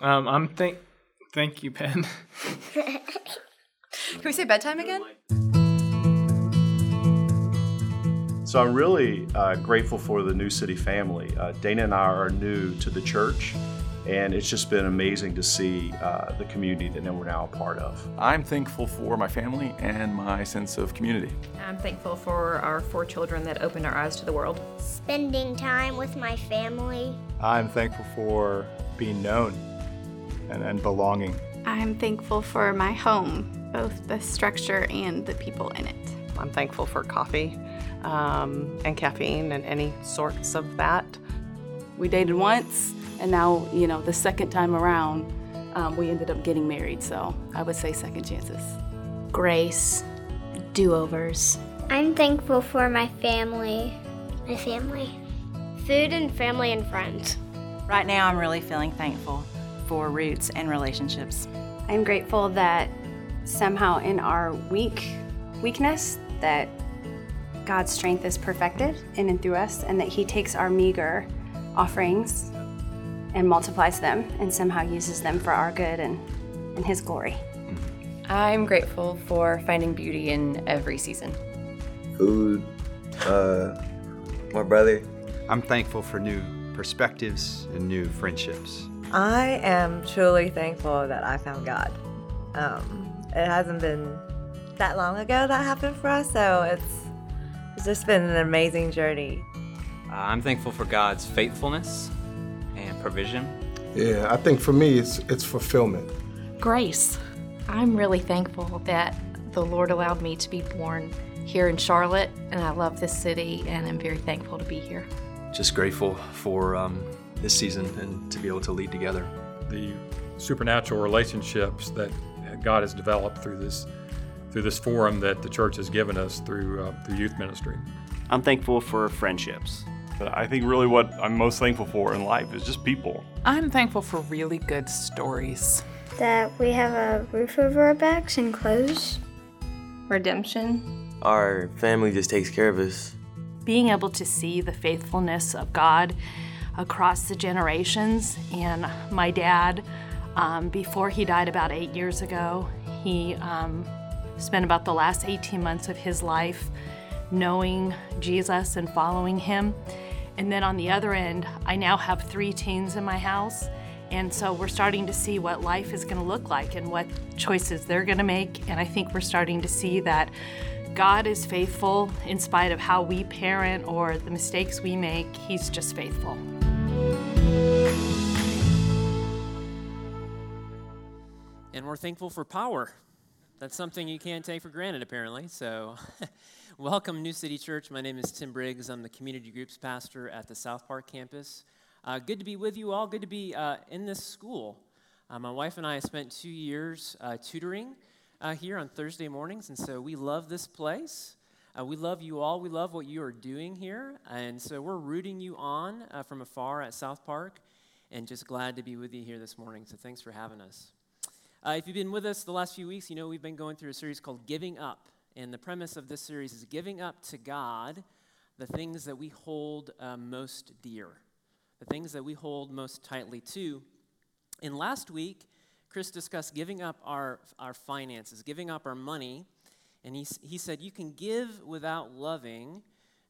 Um, I'm thank. Thank you, Ben. Can we say bedtime again? So I'm really uh, grateful for the New City family. Uh, Dana and I are new to the church, and it's just been amazing to see uh, the community that we're now a part of. I'm thankful for my family and my sense of community. I'm thankful for our four children that opened our eyes to the world. Spending time with my family. I'm thankful for being known and, and belonging. I'm thankful for my home, both the structure and the people in it. I'm thankful for coffee um, and caffeine and any sorts of that. We dated once, and now, you know, the second time around, um, we ended up getting married. So I would say second chances. Grace, do overs. I'm thankful for my family. My family. Food and family and friends. Right now, I'm really feeling thankful for roots and relationships. I'm grateful that somehow in our weak weakness that God's strength is perfected in and through us, and that He takes our meager offerings and multiplies them and somehow uses them for our good and, and His glory. I'm grateful for finding beauty in every season. Food, uh, my brother. I'm thankful for new perspectives and new friendships. I am truly thankful that I found God. Um, it hasn't been that long ago that happened for us, so it's it's just been an amazing journey. Uh, I'm thankful for God's faithfulness and provision. Yeah, I think for me, it's it's fulfillment. Grace. I'm really thankful that the Lord allowed me to be born here in Charlotte, and I love this city, and I'm very thankful to be here. Just grateful for um, this season and to be able to lead together. The supernatural relationships that God has developed through this through this forum that the church has given us through uh, through youth ministry. I'm thankful for friendships. I think really what I'm most thankful for in life is just people. I'm thankful for really good stories. That we have a roof over our backs and clothes. Redemption. Our family just takes care of us. Being able to see the faithfulness of God across the generations. And my dad, um, before he died about eight years ago, he um, spent about the last 18 months of his life knowing Jesus and following him. And then on the other end, I now have three teens in my house. And so we're starting to see what life is going to look like and what choices they're going to make. And I think we're starting to see that God is faithful in spite of how we parent or the mistakes we make. He's just faithful. And we're thankful for power. That's something you can't take for granted, apparently. So, welcome, New City Church. My name is Tim Briggs. I'm the community groups pastor at the South Park campus. Uh, good to be with you all. Good to be uh, in this school. Uh, my wife and I spent two years uh, tutoring uh, here on Thursday mornings, and so we love this place. Uh, we love you all. We love what you are doing here, and so we're rooting you on from afar at South Park, and just glad to be with you here this morning. So, thanks for having us. Uh, if you've been with us the last few weeks, you know we've been going through a series called Giving Up. And the premise of this series is giving up to God the things that we hold uh, most dear, the things that we hold most tightly to. And last week, Chris discussed giving up our, our finances, giving up our money. And he, he said, You can give without loving,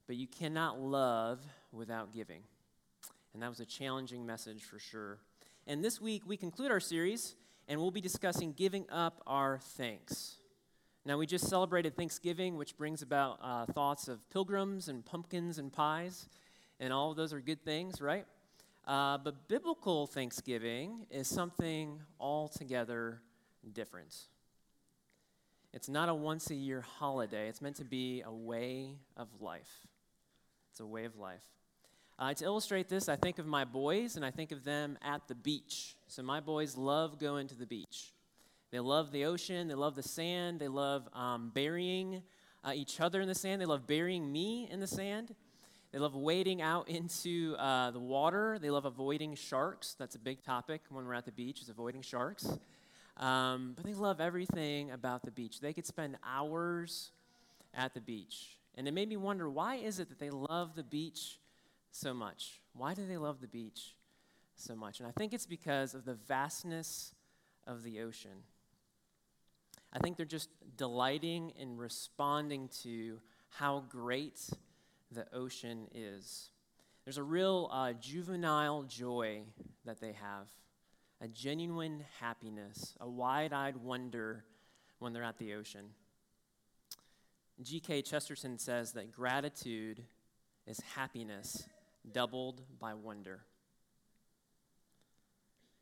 but you cannot love without giving. And that was a challenging message for sure. And this week, we conclude our series and we'll be discussing giving up our thanks. Now, we just celebrated Thanksgiving, which brings about uh, thoughts of pilgrims and pumpkins and pies, and all of those are good things, right? Uh, but biblical Thanksgiving is something altogether different. It's not a once a year holiday, it's meant to be a way of life. It's a way of life. Uh, to illustrate this, I think of my boys and I think of them at the beach. So, my boys love going to the beach. They love the ocean, they love the sand, they love um, burying uh, each other in the sand, they love burying me in the sand. They love wading out into uh, the water. They love avoiding sharks. That's a big topic when we're at the beach, is avoiding sharks. Um, but they love everything about the beach. They could spend hours at the beach. And it made me wonder why is it that they love the beach so much? Why do they love the beach so much. And I think it's because of the vastness of the ocean. I think they're just delighting in responding to how great the ocean is. There's a real uh, juvenile joy that they have, a genuine happiness, a wide eyed wonder when they're at the ocean. G.K. Chesterton says that gratitude is happiness doubled by wonder.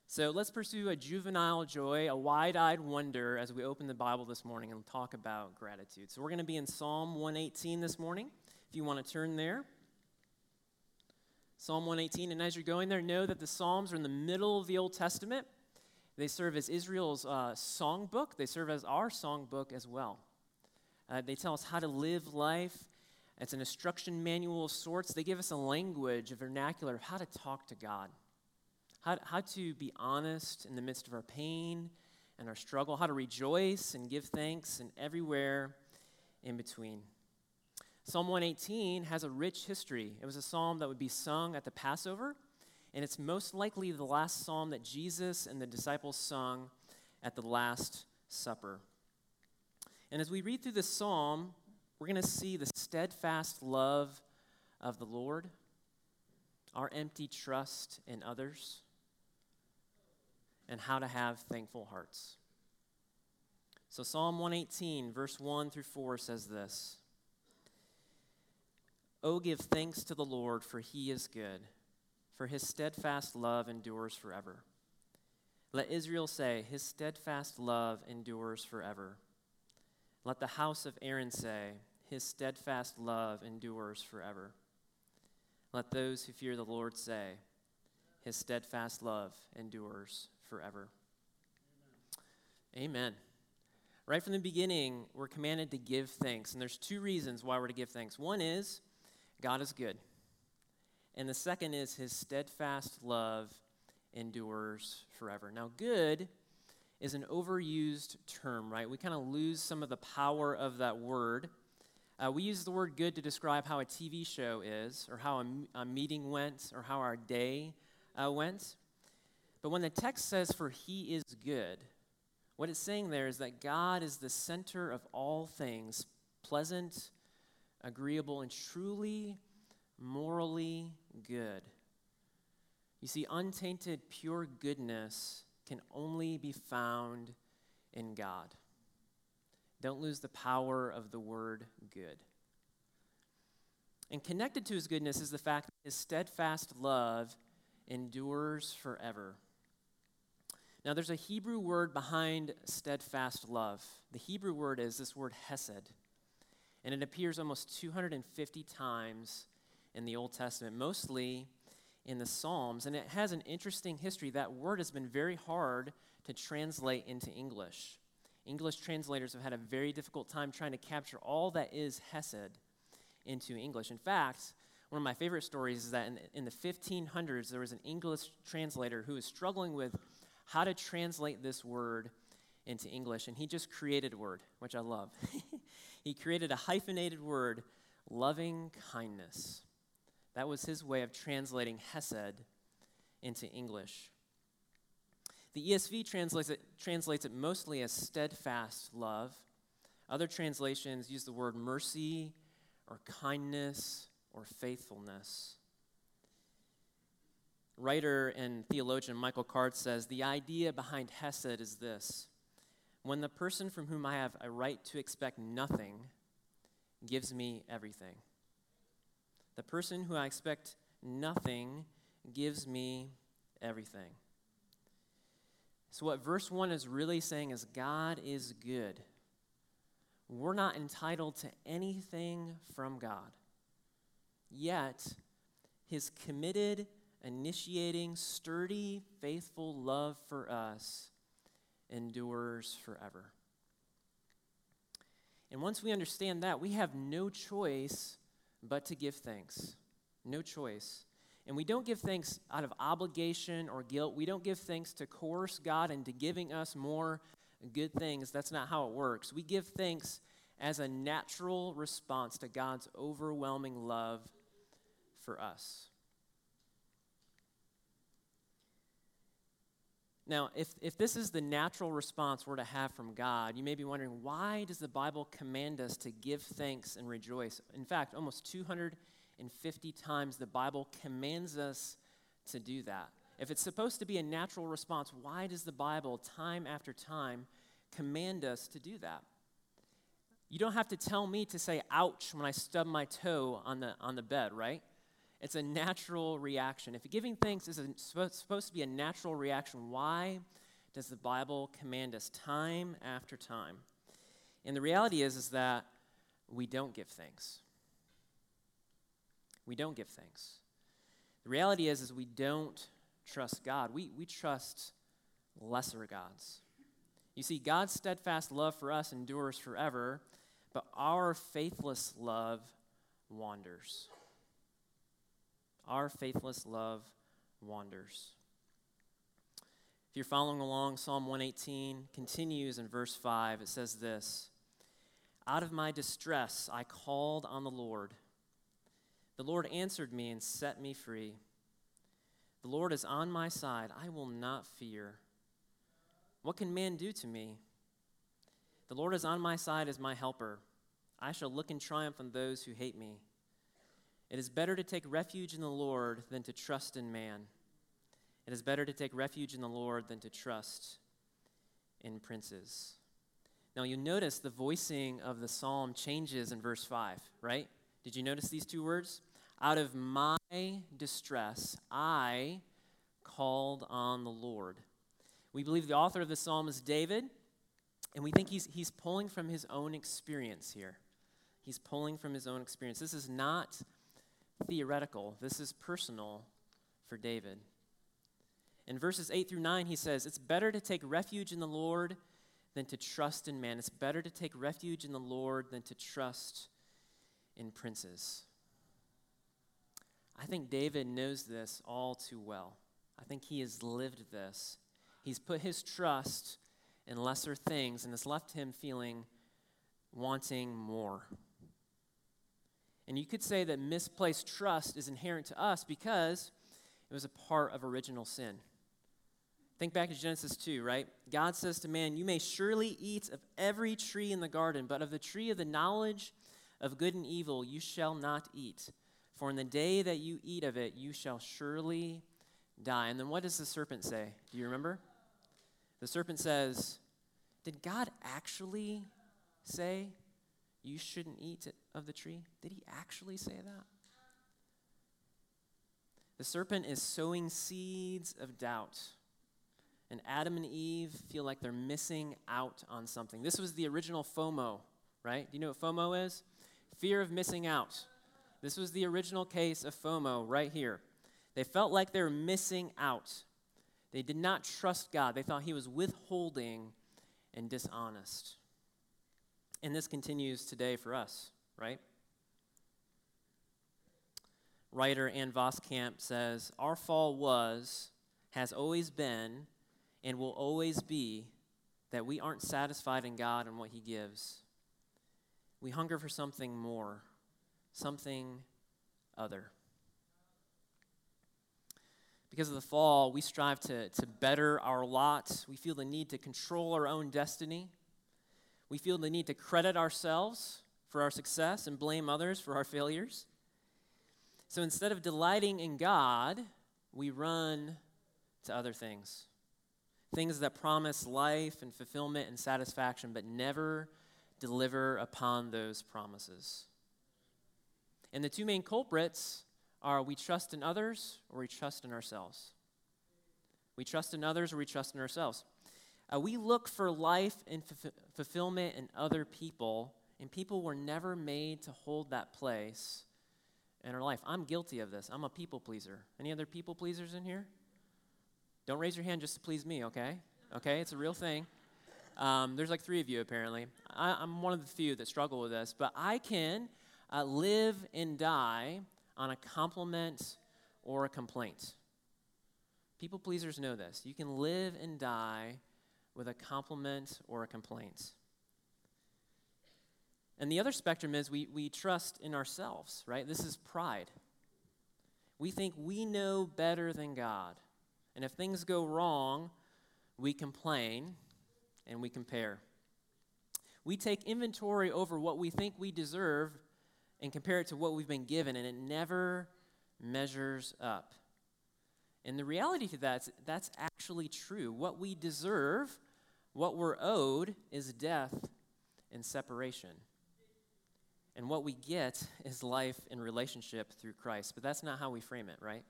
So let's pursue a juvenile joy, a wide eyed wonder as we open the Bible this morning and talk about gratitude. So we're going to be in Psalm 118 this morning, if you want to turn there. Psalm 118. And as you're going there, know that the Psalms are in the middle of the Old Testament. They serve as Israel's uh, songbook, they serve as our songbook as well. Uh, they tell us how to live life. It's an instruction manual of sorts. They give us a language, a vernacular of how to talk to God how, how to be honest in the midst of our pain and our struggle, how to rejoice and give thanks, and everywhere in between. Psalm 118 has a rich history. It was a psalm that would be sung at the Passover, and it's most likely the last psalm that Jesus and the disciples sung at the Last Supper. And as we read through this psalm, we're going to see the steadfast love of the Lord, our empty trust in others, and how to have thankful hearts. So, Psalm 118, verse 1 through 4 says this Oh, give thanks to the Lord, for he is good, for his steadfast love endures forever. Let Israel say, His steadfast love endures forever. Let the house of Aaron say, His steadfast love endures forever. Let those who fear the Lord say, His steadfast love endures forever. Amen. Amen. Right from the beginning, we're commanded to give thanks. And there's two reasons why we're to give thanks. One is God is good. And the second is his steadfast love endures forever. Now, good is an overused term, right? We kind of lose some of the power of that word. Uh, we use the word good to describe how a TV show is, or how a, meeting went, or how our day uh, went. But when the text says, for he is good, what it's saying there is that God is the center of all things, pleasant, agreeable, and truly morally good. You see, untainted, pure goodness can only be found in God. Don't lose the power of the word good. And connected to his goodness is the fact that his steadfast love endures forever. Now, there's a Hebrew word behind steadfast love. The Hebrew word is this word hesed, and it appears almost 250 times in the Old Testament, mostly in the Psalms. And it has an interesting history. That word has been very hard to translate into English. English translators have had a very difficult time trying to capture all that is hesed into English. In fact, one of my favorite stories is that in, in the 1500s, there was an English translator who was struggling with how to translate this word into English, and he just created a word, which I love. he created a hyphenated word, loving kindness. That was his way of translating Hesed into English. The ESV translates it, translates it mostly as steadfast love. Other translations use the word mercy or kindness or faithfulness. Writer and theologian Michael Card says the idea behind Hesed is this when the person from whom I have a right to expect nothing gives me everything. The person who I expect nothing gives me everything. So, what verse 1 is really saying is God is good. We're not entitled to anything from God. Yet, his committed initiating, sturdy, faithful love for us endures forever. And once we understand that, we have no choice but to give thanks. No choice. And we don't give thanks out of obligation or guilt. We don't give thanks to coerce God into giving us more good things. That's not how it works. We give thanks as a natural response to God's overwhelming love for us. Now, if, if this is the natural response we're to have from God, you may be wondering why does the Bible command us to give thanks and rejoice? In fact, almost 250 times the Bible commands us to do that. If it's supposed to be a natural response, why does the Bible, time after time, command us to do that? You don't have to tell me to say ouch when I stub my toe on the, on the bed, right? It's a natural reaction. If giving thanks is a, supposed to be a natural reaction, why does the Bible command us time after time? And the reality is, is that we don't give thanks. We don't give thanks. The reality is, is we don't trust God. We, we trust lesser gods. You see, God's steadfast love for us endures forever, but our faithless love wanders. Our faithless love wanders. If you're following along, Psalm 118 continues in verse 5. It says this Out of my distress I called on the Lord. The Lord answered me and set me free. The Lord is on my side. I will not fear. What can man do to me? The Lord is on my side as my helper. I shall look in triumph on those who hate me. It is better to take refuge in the Lord than to trust in man. It is better to take refuge in the Lord than to trust in princes. Now, you notice the voicing of the psalm changes in verse 5, right? Did you notice these two words? Out of my distress, I called on the Lord. We believe the author of the psalm is David, and we think he's, he's pulling from his own experience here. He's pulling from his own experience. This is not theoretical, this is personal for David. In verses 8 through 9, he says, It's better to take refuge in the Lord than to trust in man. It's better to take refuge in the Lord than to trust in princes. I think David knows this all too well. I think he has lived this. He's put his trust in lesser things and has left him feeling wanting more. And you could say that misplaced trust is inherent to us because it was a part of original sin. Think back to Genesis 2, right? God says to man, You may surely eat of every tree in the garden, but of the tree of the knowledge of good and evil you shall not eat. For in the day that you eat of it, you shall surely die. And then what does the serpent say? Do you remember? The serpent says, Did God actually say you shouldn't eat of the tree? Did he actually say that? The serpent is sowing seeds of doubt. And Adam and Eve feel like they're missing out on something. This was the original FOMO, right? Do you know what FOMO is? Fear of missing out. This was the original case of FOMO right here. They felt like they were missing out. They did not trust God. They thought He was withholding and dishonest. And this continues today for us, right? Writer Ann Voskamp says, Our fall was, has always been, and will always be that we aren't satisfied in God and what He gives. We hunger for something more, something other. Because of the fall, we strive to, to better our lot. We feel the need to control our own destiny. We feel the need to credit ourselves for our success and blame others for our failures. So instead of delighting in God, we run to other things. Things that promise life and fulfillment and satisfaction, but never deliver upon those promises. And the two main culprits are we trust in others or we trust in ourselves. We trust in others or we trust in ourselves. Uh, we look for life and f- fulfillment in other people, and people were never made to hold that place in our life. I'm guilty of this. I'm a people pleaser. Any other people pleasers in here? Don't raise your hand just to please me, okay? Okay, it's a real thing. Um, there's like three of you apparently. I, am one of the few that struggle with this, but I can uh, live and die on a compliment or a complaint. People pleasers know this. You can live and die with a compliment or a complaint. And the other spectrum is we, we trust in ourselves, right? This is pride. We think we know better than God. And if things go wrong, we complain and we compare. We take inventory over what we think we deserve and compare it to what we've been given, and it never measures up. And the reality to that is that's actually true. What we deserve, what we're owed, is death and separation. And what we get is life and relationship through Christ. But that's not how we frame it, right?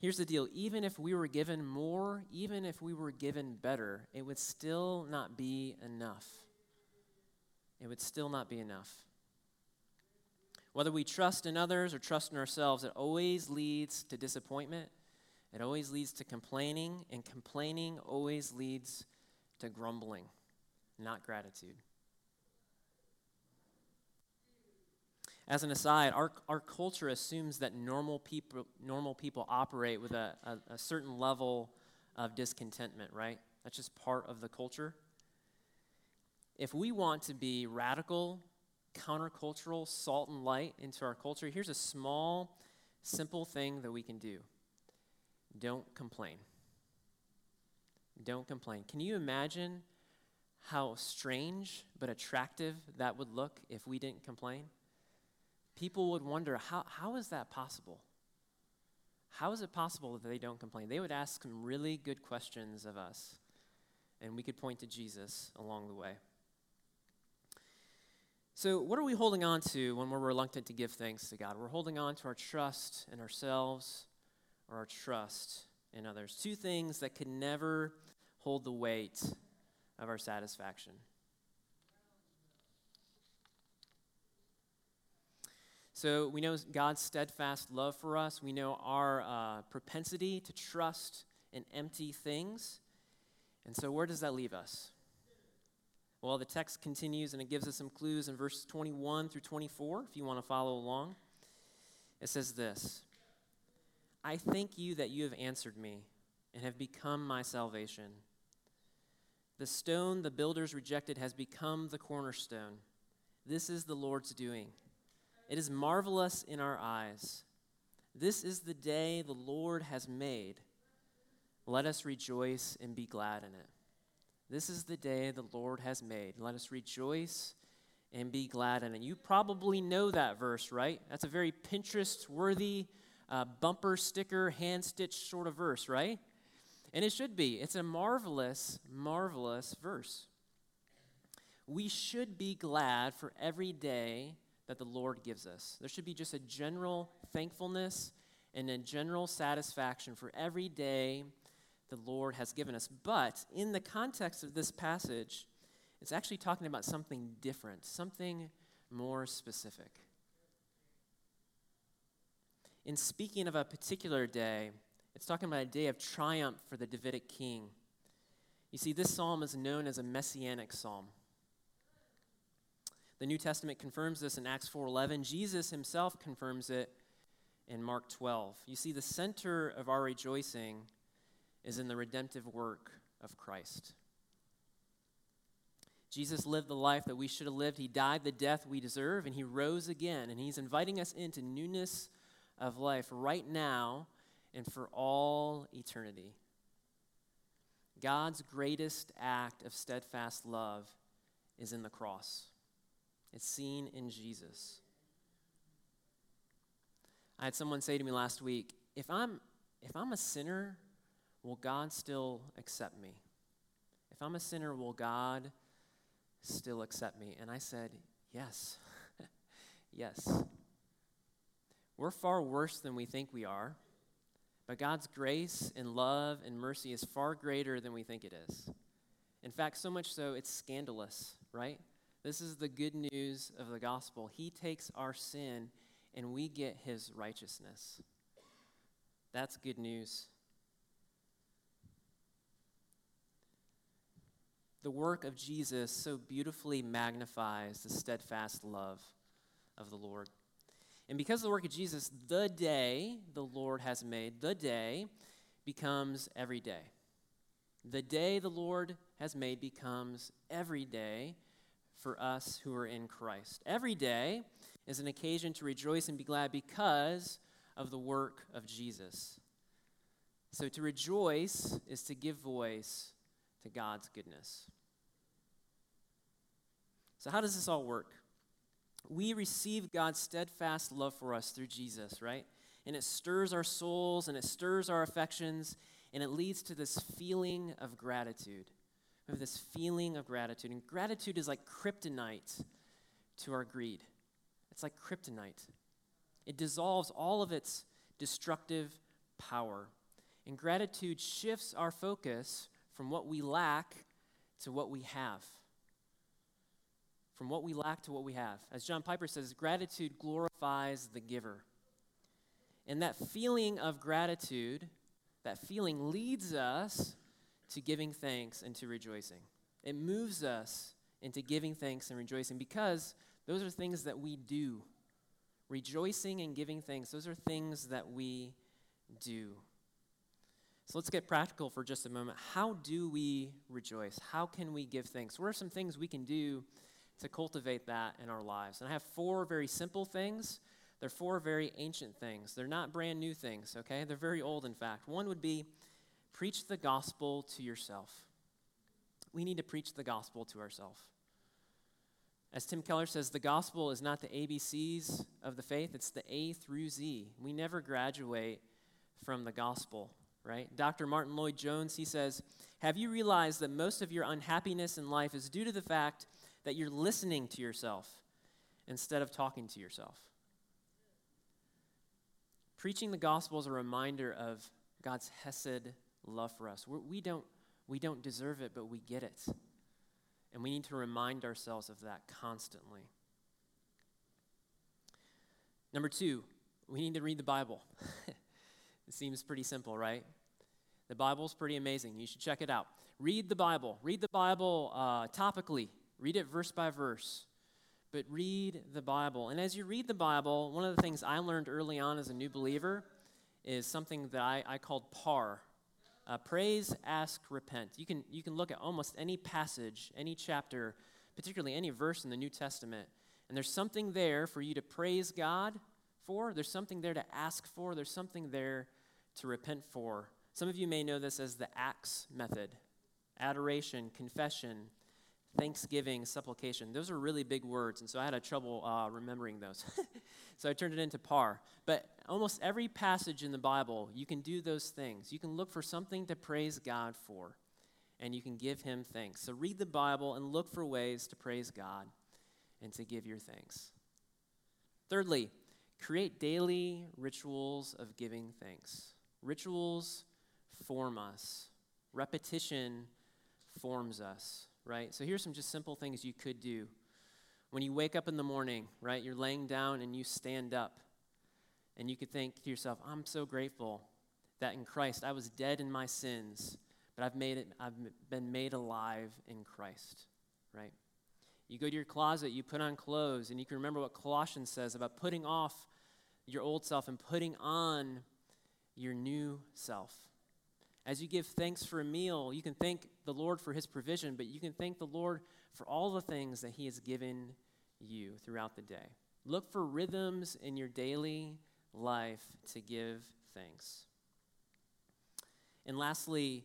Here's the deal even if we were given more, even if we were given better, it would still not be enough. It would still not be enough. Whether we trust in others or trust in ourselves, it always leads to disappointment. It always leads to complaining, and complaining always leads to grumbling, not gratitude. As an aside, our, our culture assumes that normal people, normal people operate with a, a, a certain level of discontentment, right? That's just part of the culture. If we want to be radical, countercultural, salt and light into our culture, here's a small, simple thing that we can do don't complain. Don't complain. Can you imagine how strange but attractive that would look if we didn't complain? people would wonder how, how is that possible? How is it possible that they don't complain? They would ask some really good questions of us, and we could point to Jesus along the way. So, what are we holding on to when we're reluctant to give thanks to God? We're holding on to our trust in ourselves or our trust in others. Two things that could never hold the weight of our satisfaction. So we know God's steadfast love for us. We know our uh, propensity to trust in empty things. And so, where does that leave us? Well, the text continues and it gives us some clues in verses 21 through 24, if you want to follow along. It says this I thank you that you have answered me and have become my salvation. The stone the builders rejected has become the cornerstone. This is the Lord's doing. It is marvelous in our eyes. This is the day the Lord has made. Let us rejoice and be glad in it. This is the day the Lord has made. Let us rejoice and be glad in it. You probably know that verse, right? That's a very Pinterest worthy, uh, bumper sticker, hand stitched sort of verse, right? And it should be. It's a marvelous, marvelous verse. We should be glad for every day that the Lord gives us. There should be just a general thankfulness and a general satisfaction for every day the Lord has given us. But in the context of this passage, it's actually talking about something different, something more specific. In speaking of a particular day, it's talking about a day of triumph for the Davidic king. You see, this psalm is known as a messianic psalm. The New Testament confirms this in Acts 4:11. Jesus himself confirms it in Mark 12. You see the center of our rejoicing is in the redemptive work of Christ. Jesus lived the life that we should have lived. He died the death we deserve, and he rose again. And he's inviting us into newness of life right now and for all eternity. God's greatest act of steadfast love is in the cross. It's seen in Jesus. I had someone say to me last week, if I'm if I'm a sinner, will God still accept me? If I'm a sinner, will God still accept me? And I said, yes. yes. We're far worse than we think we are, but God's grace and love and mercy is far greater than we think it is. In fact, so much so, it's scandalous, right? This is the good news of the gospel. He takes our sin and we get his righteousness. That's good news. The work of Jesus so beautifully magnifies the steadfast love of the Lord. And because of the work of Jesus, the day the Lord has made, the day becomes every day. The day the Lord has made becomes every day for us who are in Christ. Every day is an occasion to rejoice and be glad because of the work of Jesus. So to rejoice is to give voice to God's goodness. So, how does this all work? We receive God's steadfast love for us through Jesus, right? And it stirs our souls and it stirs our affections and it leads to this feeling of gratitude. We have this feeling of gratitude. And gratitude is like kryptonite to our greed. It's like kryptonite. It dissolves all of its destructive power. And gratitude shifts our focus from what we lack to what we have. From what we lack to what we have. As John Piper says, gratitude glorifies the giver. And that feeling of gratitude, that feeling leads us to giving thanks and to rejoicing. It moves us into giving thanks and rejoicing because those are things that we do. Rejoicing and giving thanks, those are things that we do. So let's get practical for just a moment. How do we rejoice? How can we give thanks? What are some things we can do to cultivate that in our lives? And I have four very simple things. They're four very ancient things. They're not brand new things, okay? They're very old, in fact. One would be preach the gospel to yourself. We need to preach the gospel to ourselves. As Tim Keller says, the gospel is not the ABCs of the faith, it's the A through Z. We never graduate from the gospel, right? Dr. Martyn Lloyd-Jones, he says, Have you realized that most of your unhappiness in life is due to the fact that you're listening to yourself instead of talking to yourself? Preaching the gospel is a reminder of God's Hesed love for us. We, don't, we don't deserve it, but we get it. And we need to remind ourselves of that constantly. Number two, we need to read the Bible. it seems pretty simple, right? The Bible's pretty amazing. You should check it out. Read the Bible. Read the Bible uh, topically. Read it verse by verse. But read the Bible. And as you read the Bible, one of the things I learned early on as a new believer is something that I, I called PAR uh, praise, ask, repent. You can, you can look at almost any passage, any chapter, particularly any verse in the New Testament, and there's something there for you to praise God for. There's something there to ask for. There's something there to repent for. Some of you may know this as the ACTS method adoration, confession, thanksgiving, supplication. Those are really big words, and so I had a trouble uh, remembering those. so I turned it into par. But almost every passage in the Bible, you can do those things. You can look for something to praise God for, and you can give Him thanks. So read the Bible and look for ways to praise God and to give your thanks. Thirdly, create daily rituals of giving thanks. Rituals form us, repetition forms us right? So here's some just simple things you could do. When you wake up in the morning, right, you're laying down and you stand up. And you could think to yourself, I'm so grateful that in Christ I was dead in my sins, but I've made it I've been made alive in Christ, right? You go to your closet, you put on clothes, and you can remember what Colossians says about putting off your old self and putting on your new self. As you give thanks for a meal, you can thank the Lord for his provision, but you can thank the Lord for all the things that he has given you throughout the day. Look for rhythms in your daily life to give thanks. And lastly,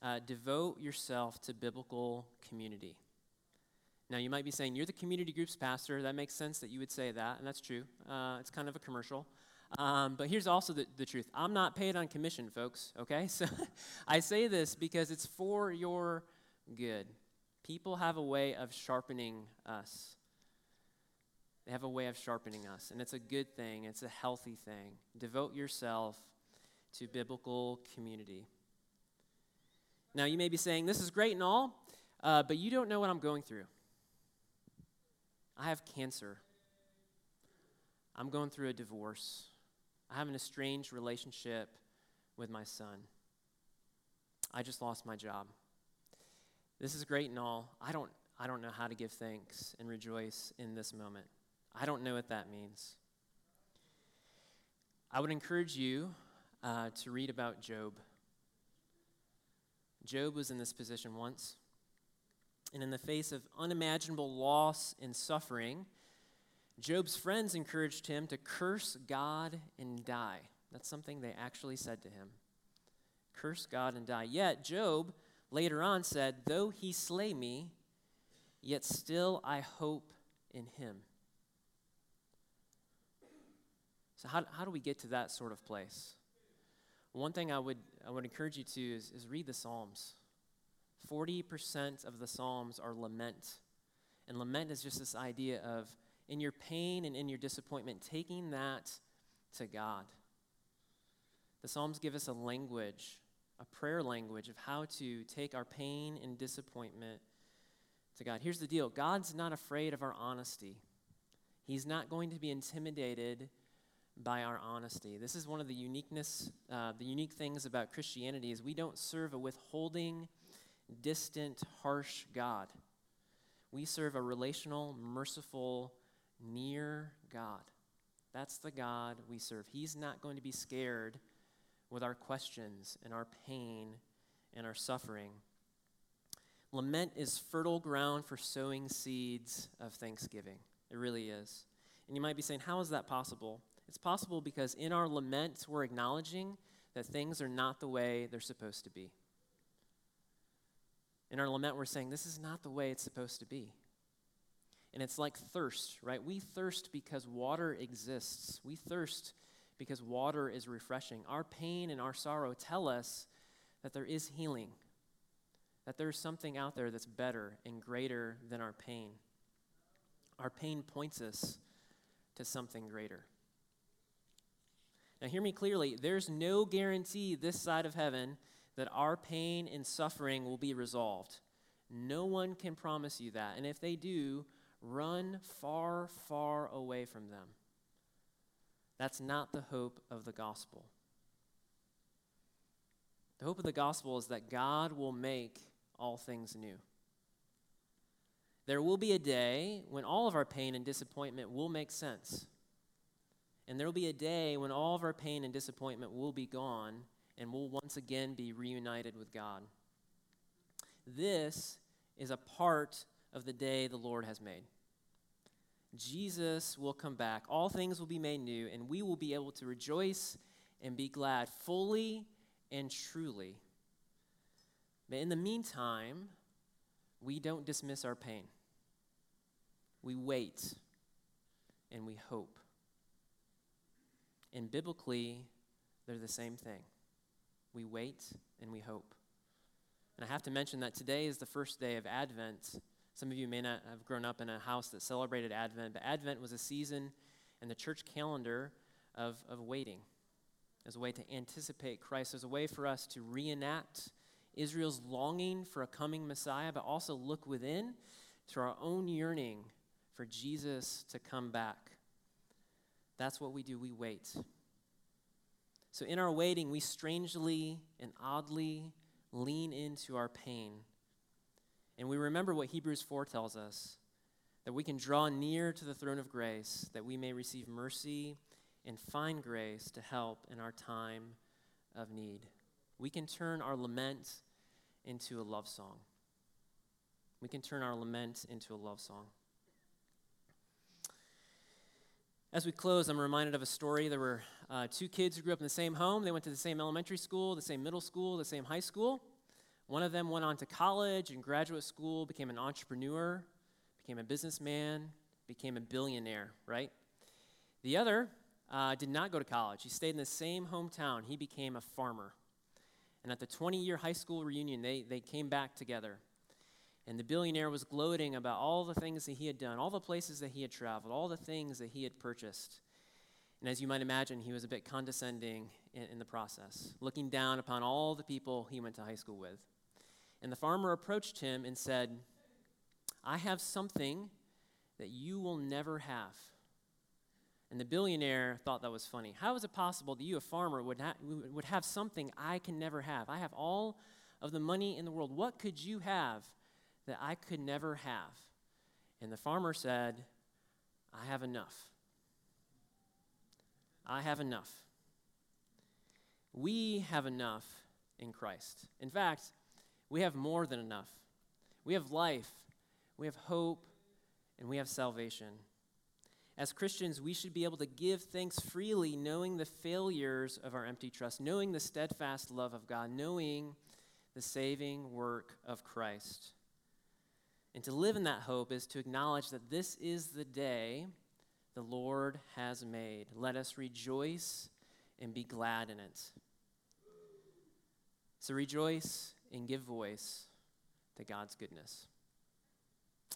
uh, devote yourself to biblical community. Now, you might be saying, You're the community groups pastor. That makes sense that you would say that, and that's true. Uh, it's kind of a commercial. Um, but here's also the, the truth I'm not paid on commission, folks, okay? So I say this because it's for your good. People have a way of sharpening us. They have a way of sharpening us, and it's a good thing, it's a healthy thing. Devote yourself to biblical community. Now, you may be saying, This is great and all, uh, but you don't know what I'm going through. I have cancer. I'm going through a divorce. I have an estranged relationship with my son. I just lost my job. This is great and all. I don't, I don't know how to give thanks and rejoice in this moment. I don't know what that means. I would encourage you uh, to read about Job. Job was in this position once. And in the face of unimaginable loss and suffering, Job's friends encouraged him to curse God and die. That's something they actually said to him. curse God and die. Yet, Job later on said, Though he slay me, yet still I hope in him. So, how, how do we get to that sort of place? One thing I would, I would encourage you to is, is read the Psalms. 40% of the Psalms are lament. And lament is just this idea of, in your pain and in your disappointment, taking that to God. The Psalms give us a language, a prayer language of how to take our pain and disappointment to God. Here's the deal God's not afraid of our honesty, He's not going to be intimidated by our honesty. This is one of the uniqueness, uh, the unique things about Christianity is we don't serve a withholding, distant, harsh God. We serve a relational, merciful, near God. That's the God we serve. He's not going to be scared with our questions and our pain and our suffering. Lament is fertile ground for sowing seeds of thanksgiving. It really is. And you might be saying, how is that possible? It's possible because in our lament, we're acknowledging that things are not the way they're supposed to be. In our lament, we're saying, this is not the way it's supposed to be. And it's like thirst, right? We thirst because water exists. We thirst because water is refreshing. Our pain and our sorrow tell us that there is healing, that there's something out there that's better and greater than our pain. Our pain points us to something greater. Now, hear me clearly. There's no guarantee this side of heaven that our pain and suffering will be resolved. No one can promise you that. And if they do, run far, far away from them. That's not the hope of the gospel. The hope of the gospel is that God will make all things new. There will be a day when all of our pain and disappointment will make sense. And there will be a day when all of our pain and disappointment will be gone and we'll once again be reunited with God. This is a part of the day the Lord has made. Jesus will come back, all things will be made new, and we will be able to rejoice and be glad fully and truly. But in the meantime, we don't dismiss our pain. We wait and we hope. And biblically, they're the same thing. We wait and we hope. And I have to mention that today is the first day of Advent. Some of you may not have grown up in a house that celebrated Advent, but Advent was a season in the church calendar of, of waiting as a way to anticipate Christ, as a way for us to reenact Israel's longing for a coming Messiah, but also look within to our own yearning for Jesus to come back. That's what we do, we wait. So, in our waiting, we strangely and oddly lean into our pain. And we remember what Hebrews 4 tells us that we can draw near to the throne of grace, that we may receive mercy and find grace to help in our time of need. We can turn our lament into a love song. We can turn our lament into a love song. As we close, I'm reminded of a story. There were uh, two kids who grew up in the same home. They went to the same elementary school, the same middle school, the same high school. One of them went on to college and graduate school, became an entrepreneur, became a businessman, became a billionaire, right? The other uh, did not go to college. He stayed in the same hometown. He became a farmer. And at the 20 year high school reunion, they, they came back together. And the billionaire was gloating about all the things that he had done, all the places that he had traveled, all the things that he had purchased. And as you might imagine, he was a bit condescending in, in, the process, looking down upon all the people he went to high school with. And the farmer approached him and said, I have something that you will never have. And the billionaire thought that was funny. How is it possible that you, a farmer, would, ha- would have something I can never have? I have all of the money in the world. What could you have that I could never have. And the farmer said, I have enough. I have enough. We have enough in Christ. In fact, we have more than enough. We have life, we have hope, and we have salvation. As Christians, we should be able to give thanks freely, knowing the failures of our empty trust, knowing the steadfast love of God, knowing the saving work of Christ. And to live in that hope is to acknowledge that this is the day the Lord has made. Let us rejoice and be glad in it. So rejoice and give voice to God's goodness.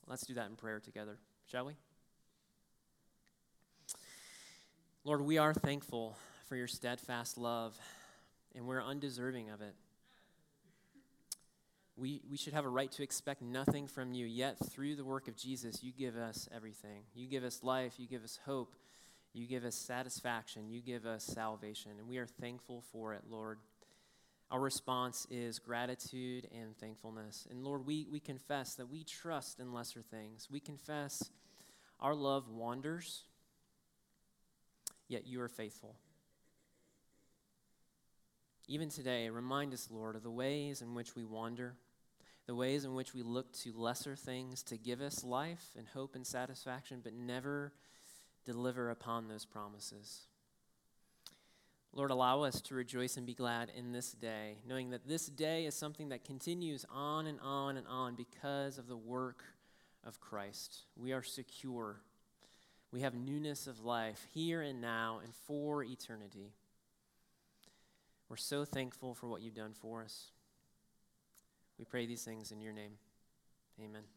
Let's do that in prayer together, shall we? Lord, we are thankful for your steadfast love, and we're undeserving of it. We, we should have a right to expect nothing from you, yet through the work of Jesus, you give us everything. You give us life, you give us hope, you give us satisfaction, you give us salvation, and we are thankful for it, Lord. Our response is gratitude and thankfulness. And Lord, we, we confess that we trust in lesser things. We confess our love wanders yet you are faithful. Even today, remind us, Lord, of the ways in which we wander, the ways in which we look to lesser things to give us life and hope and satisfaction, but never deliver upon those promises. Lord, allow us to rejoice and be glad in this day, knowing that this day is something that continues on and on and on because of the work of Christ. We are secure we have newness of life here and now and for eternity. We're so thankful for what you've done for us. We pray these things in your name. Amen.